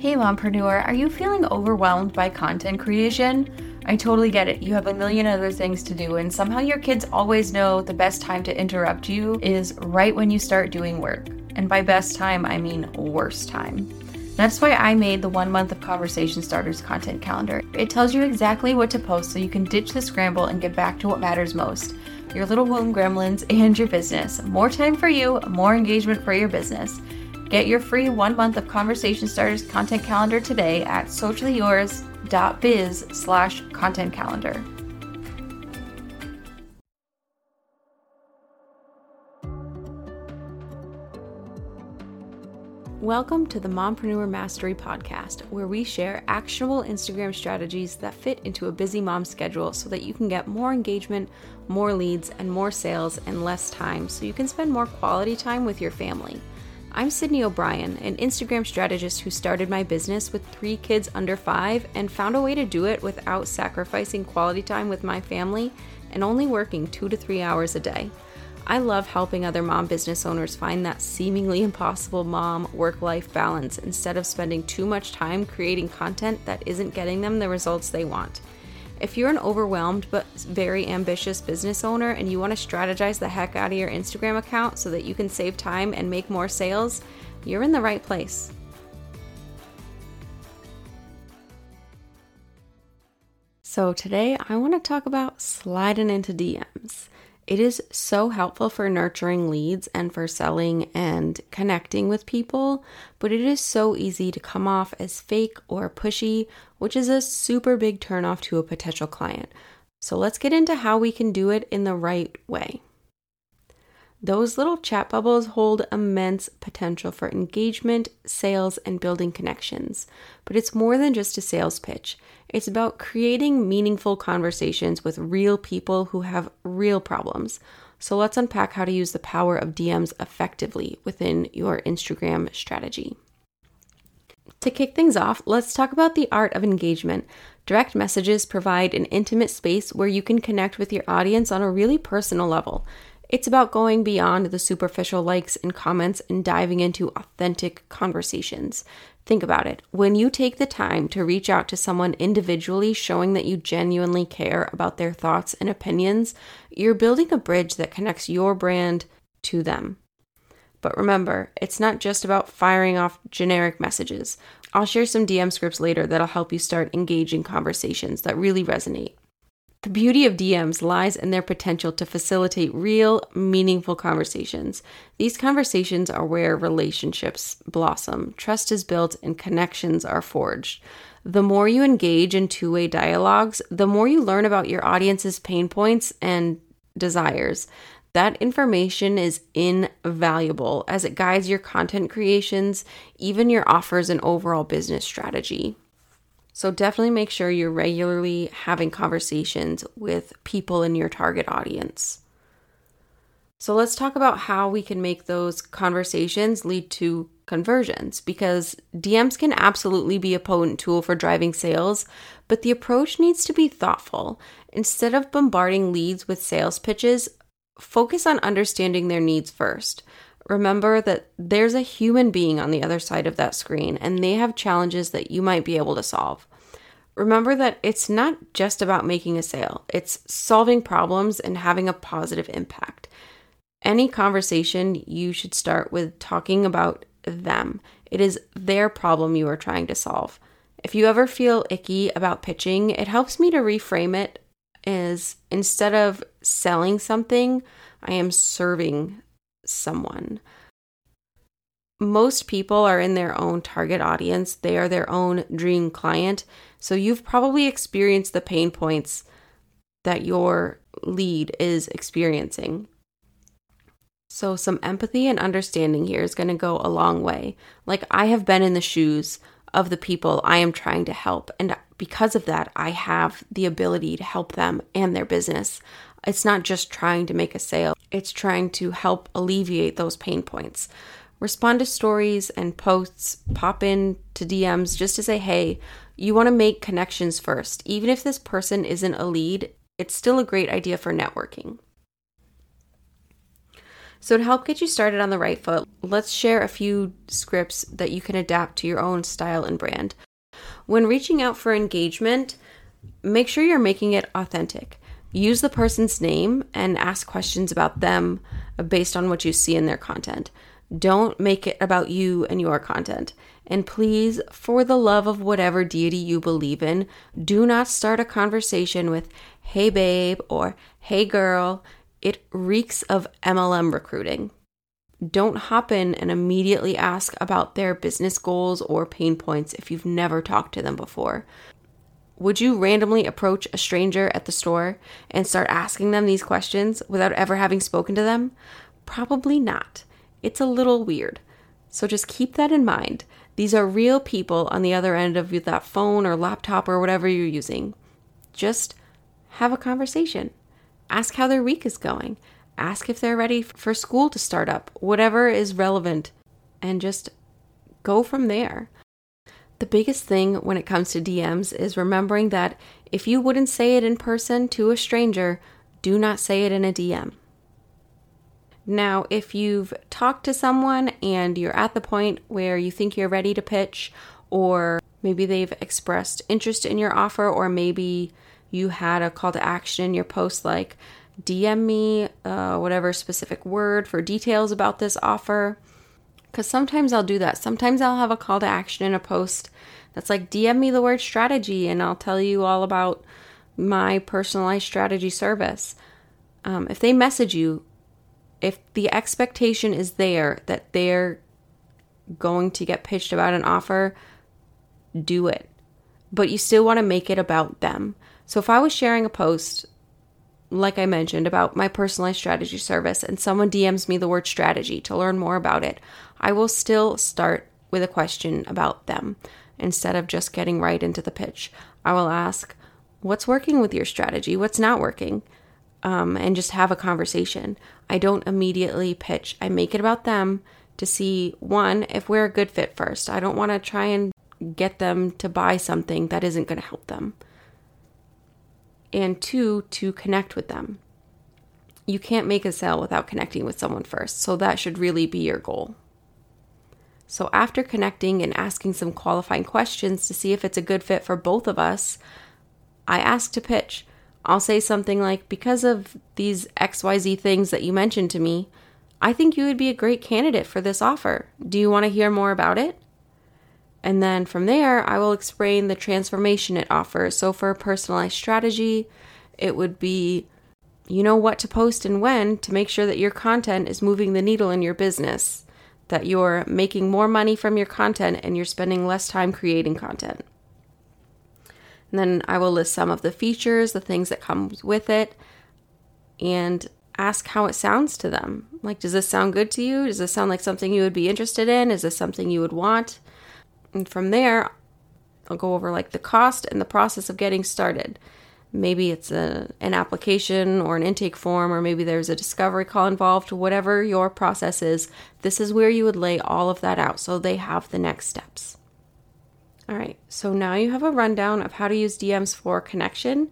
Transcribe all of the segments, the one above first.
Hey, mompreneur, are you feeling overwhelmed by content creation? I totally get it. You have a million other things to do, and somehow your kids always know the best time to interrupt you is right when you start doing work. And by best time, I mean worst time. That's why I made the one month of Conversation Starters content calendar. It tells you exactly what to post so you can ditch the scramble and get back to what matters most your little womb gremlins and your business. More time for you, more engagement for your business. Get your free one month of Conversation Starters content calendar today at sociallyyours.biz slash content calendar. Welcome to the Mompreneur Mastery Podcast, where we share actionable Instagram strategies that fit into a busy mom schedule so that you can get more engagement, more leads, and more sales in less time so you can spend more quality time with your family. I'm Sydney O'Brien, an Instagram strategist who started my business with three kids under five and found a way to do it without sacrificing quality time with my family and only working two to three hours a day. I love helping other mom business owners find that seemingly impossible mom work life balance instead of spending too much time creating content that isn't getting them the results they want. If you're an overwhelmed but very ambitious business owner and you want to strategize the heck out of your Instagram account so that you can save time and make more sales, you're in the right place. So, today I want to talk about sliding into DMs. It is so helpful for nurturing leads and for selling and connecting with people, but it is so easy to come off as fake or pushy, which is a super big turnoff to a potential client. So let's get into how we can do it in the right way. Those little chat bubbles hold immense potential for engagement, sales, and building connections. But it's more than just a sales pitch. It's about creating meaningful conversations with real people who have real problems. So let's unpack how to use the power of DMs effectively within your Instagram strategy. To kick things off, let's talk about the art of engagement. Direct messages provide an intimate space where you can connect with your audience on a really personal level. It's about going beyond the superficial likes and comments and diving into authentic conversations. Think about it. When you take the time to reach out to someone individually, showing that you genuinely care about their thoughts and opinions, you're building a bridge that connects your brand to them. But remember, it's not just about firing off generic messages. I'll share some DM scripts later that'll help you start engaging conversations that really resonate. The beauty of DMs lies in their potential to facilitate real, meaningful conversations. These conversations are where relationships blossom, trust is built, and connections are forged. The more you engage in two way dialogues, the more you learn about your audience's pain points and desires. That information is invaluable as it guides your content creations, even your offers and overall business strategy. So definitely make sure you're regularly having conversations with people in your target audience. So let's talk about how we can make those conversations lead to conversions because DMs can absolutely be a potent tool for driving sales, but the approach needs to be thoughtful. Instead of bombarding leads with sales pitches, focus on understanding their needs first remember that there's a human being on the other side of that screen and they have challenges that you might be able to solve. Remember that it's not just about making a sale, it's solving problems and having a positive impact. Any conversation, you should start with talking about them. It is their problem you are trying to solve. If you ever feel icky about pitching, it helps me to reframe it as instead of selling something, I am serving someone. Most people are in their own target audience, they are their own dream client. So you've probably experienced the pain points that your lead is experiencing. So, some empathy and understanding here is going to go a long way. Like, I have been in the shoes of the people I am trying to help. And because of that, I have the ability to help them and their business. It's not just trying to make a sale, it's trying to help alleviate those pain points. Respond to stories and posts, pop in to DMs just to say, hey, you want to make connections first. Even if this person isn't a lead, it's still a great idea for networking. So, to help get you started on the right foot, let's share a few scripts that you can adapt to your own style and brand. When reaching out for engagement, make sure you're making it authentic. Use the person's name and ask questions about them based on what you see in their content. Don't make it about you and your content. And please, for the love of whatever deity you believe in, do not start a conversation with, hey babe, or hey girl. It reeks of MLM recruiting. Don't hop in and immediately ask about their business goals or pain points if you've never talked to them before. Would you randomly approach a stranger at the store and start asking them these questions without ever having spoken to them? Probably not. It's a little weird. So just keep that in mind. These are real people on the other end of that phone or laptop or whatever you're using. Just have a conversation. Ask how their week is going. Ask if they're ready for school to start up, whatever is relevant, and just go from there. The biggest thing when it comes to DMs is remembering that if you wouldn't say it in person to a stranger, do not say it in a DM. Now, if you've talked to someone and you're at the point where you think you're ready to pitch, or maybe they've expressed interest in your offer, or maybe you had a call to action in your post like, DM me uh, whatever specific word for details about this offer. Because sometimes I'll do that. Sometimes I'll have a call to action in a post that's like, DM me the word strategy, and I'll tell you all about my personalized strategy service. Um, if they message you, if the expectation is there that they're going to get pitched about an offer, do it. But you still want to make it about them. So if I was sharing a post like I mentioned, about my personalized strategy service, and someone DMs me the word strategy to learn more about it, I will still start with a question about them instead of just getting right into the pitch. I will ask, What's working with your strategy? What's not working? Um, and just have a conversation. I don't immediately pitch, I make it about them to see one, if we're a good fit first. I don't want to try and get them to buy something that isn't going to help them and two, to connect with them. You can't make a sale without connecting with someone first, so that should really be your goal. So, after connecting and asking some qualifying questions to see if it's a good fit for both of us, I ask to pitch. I'll say something like, Because of these XYZ things that you mentioned to me, I think you would be a great candidate for this offer. Do you want to hear more about it? And then from there, I will explain the transformation it offers. So for a personalized strategy, it would be you know what to post and when to make sure that your content is moving the needle in your business, that you're making more money from your content and you're spending less time creating content. And then I will list some of the features, the things that come with it, and ask how it sounds to them. Like, does this sound good to you? Does this sound like something you would be interested in? Is this something you would want? And from there, I'll go over like the cost and the process of getting started. Maybe it's a, an application or an intake form, or maybe there's a discovery call involved, whatever your process is. This is where you would lay all of that out so they have the next steps. All right, so now you have a rundown of how to use DMs for connection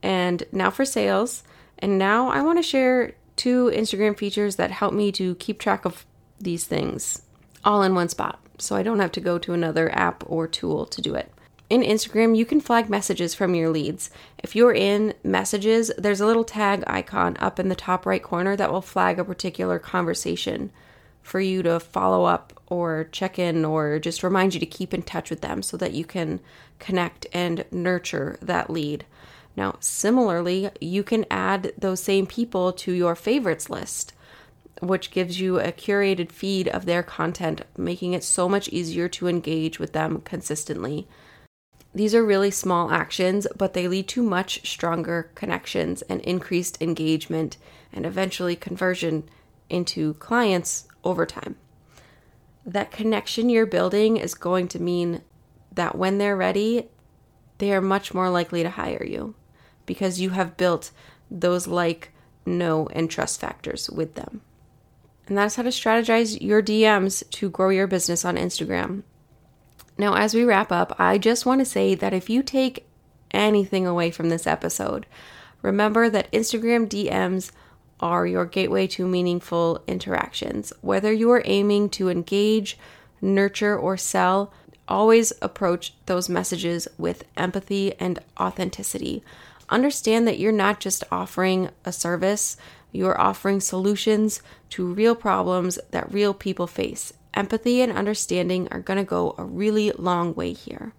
and now for sales. And now I want to share two Instagram features that help me to keep track of these things all in one spot so I don't have to go to another app or tool to do it. In Instagram, you can flag messages from your leads. If you're in messages, there's a little tag icon up in the top right corner that will flag a particular conversation for you to follow up or check in or just remind you to keep in touch with them so that you can connect and nurture that lead. Now, similarly, you can add those same people to your favorites list which gives you a curated feed of their content, making it so much easier to engage with them consistently. These are really small actions, but they lead to much stronger connections and increased engagement and eventually conversion into clients over time. That connection you're building is going to mean that when they're ready, they are much more likely to hire you because you have built those like, know, and trust factors with them. And that's how to strategize your DMs to grow your business on Instagram. Now, as we wrap up, I just want to say that if you take anything away from this episode, remember that Instagram DMs are your gateway to meaningful interactions. Whether you are aiming to engage, nurture, or sell, always approach those messages with empathy and authenticity. Understand that you're not just offering a service, you're offering solutions to real problems that real people face. Empathy and understanding are going to go a really long way here.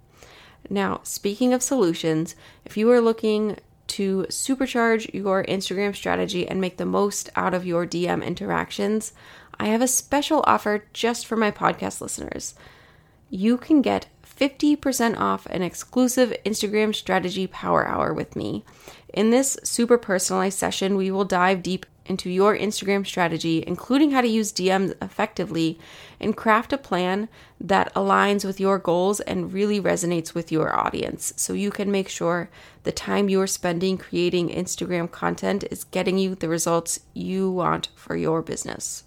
Now, speaking of solutions, if you are looking to supercharge your Instagram strategy and make the most out of your DM interactions, I have a special offer just for my podcast listeners. You can get 50% off an exclusive Instagram strategy power hour with me. In this super personalized session, we will dive deep into your Instagram strategy, including how to use DMs effectively, and craft a plan that aligns with your goals and really resonates with your audience so you can make sure the time you are spending creating Instagram content is getting you the results you want for your business.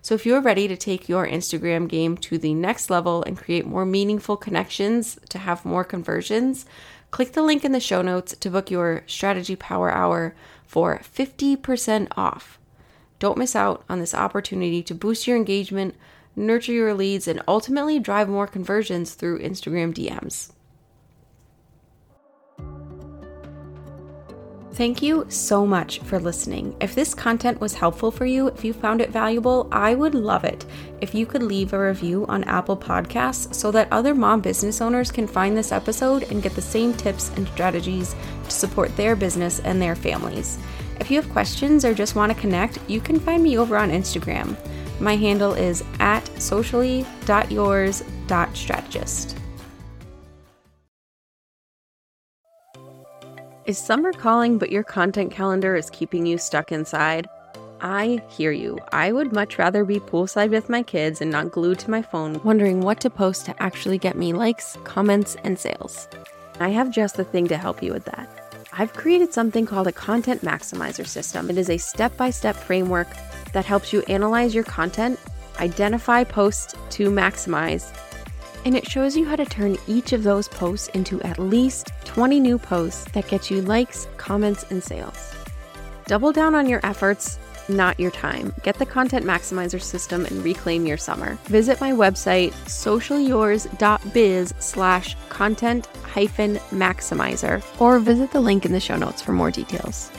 So, if you're ready to take your Instagram game to the next level and create more meaningful connections to have more conversions, click the link in the show notes to book your Strategy Power Hour for 50% off. Don't miss out on this opportunity to boost your engagement, nurture your leads, and ultimately drive more conversions through Instagram DMs. Thank you so much for listening. If this content was helpful for you, if you found it valuable, I would love it if you could leave a review on Apple Podcasts so that other mom business owners can find this episode and get the same tips and strategies to support their business and their families. If you have questions or just want to connect, you can find me over on Instagram. My handle is at socially.yours.strategist. Is summer calling, but your content calendar is keeping you stuck inside? I hear you. I would much rather be poolside with my kids and not glued to my phone, wondering what to post to actually get me likes, comments, and sales. I have just the thing to help you with that. I've created something called a content maximizer system. It is a step by step framework that helps you analyze your content, identify posts to maximize, and it shows you how to turn each of those posts into at least 20 new posts that get you likes, comments, and sales. Double down on your efforts, not your time. Get the Content Maximizer system and reclaim your summer. Visit my website, sociallyyours.biz slash content hyphen maximizer, or visit the link in the show notes for more details.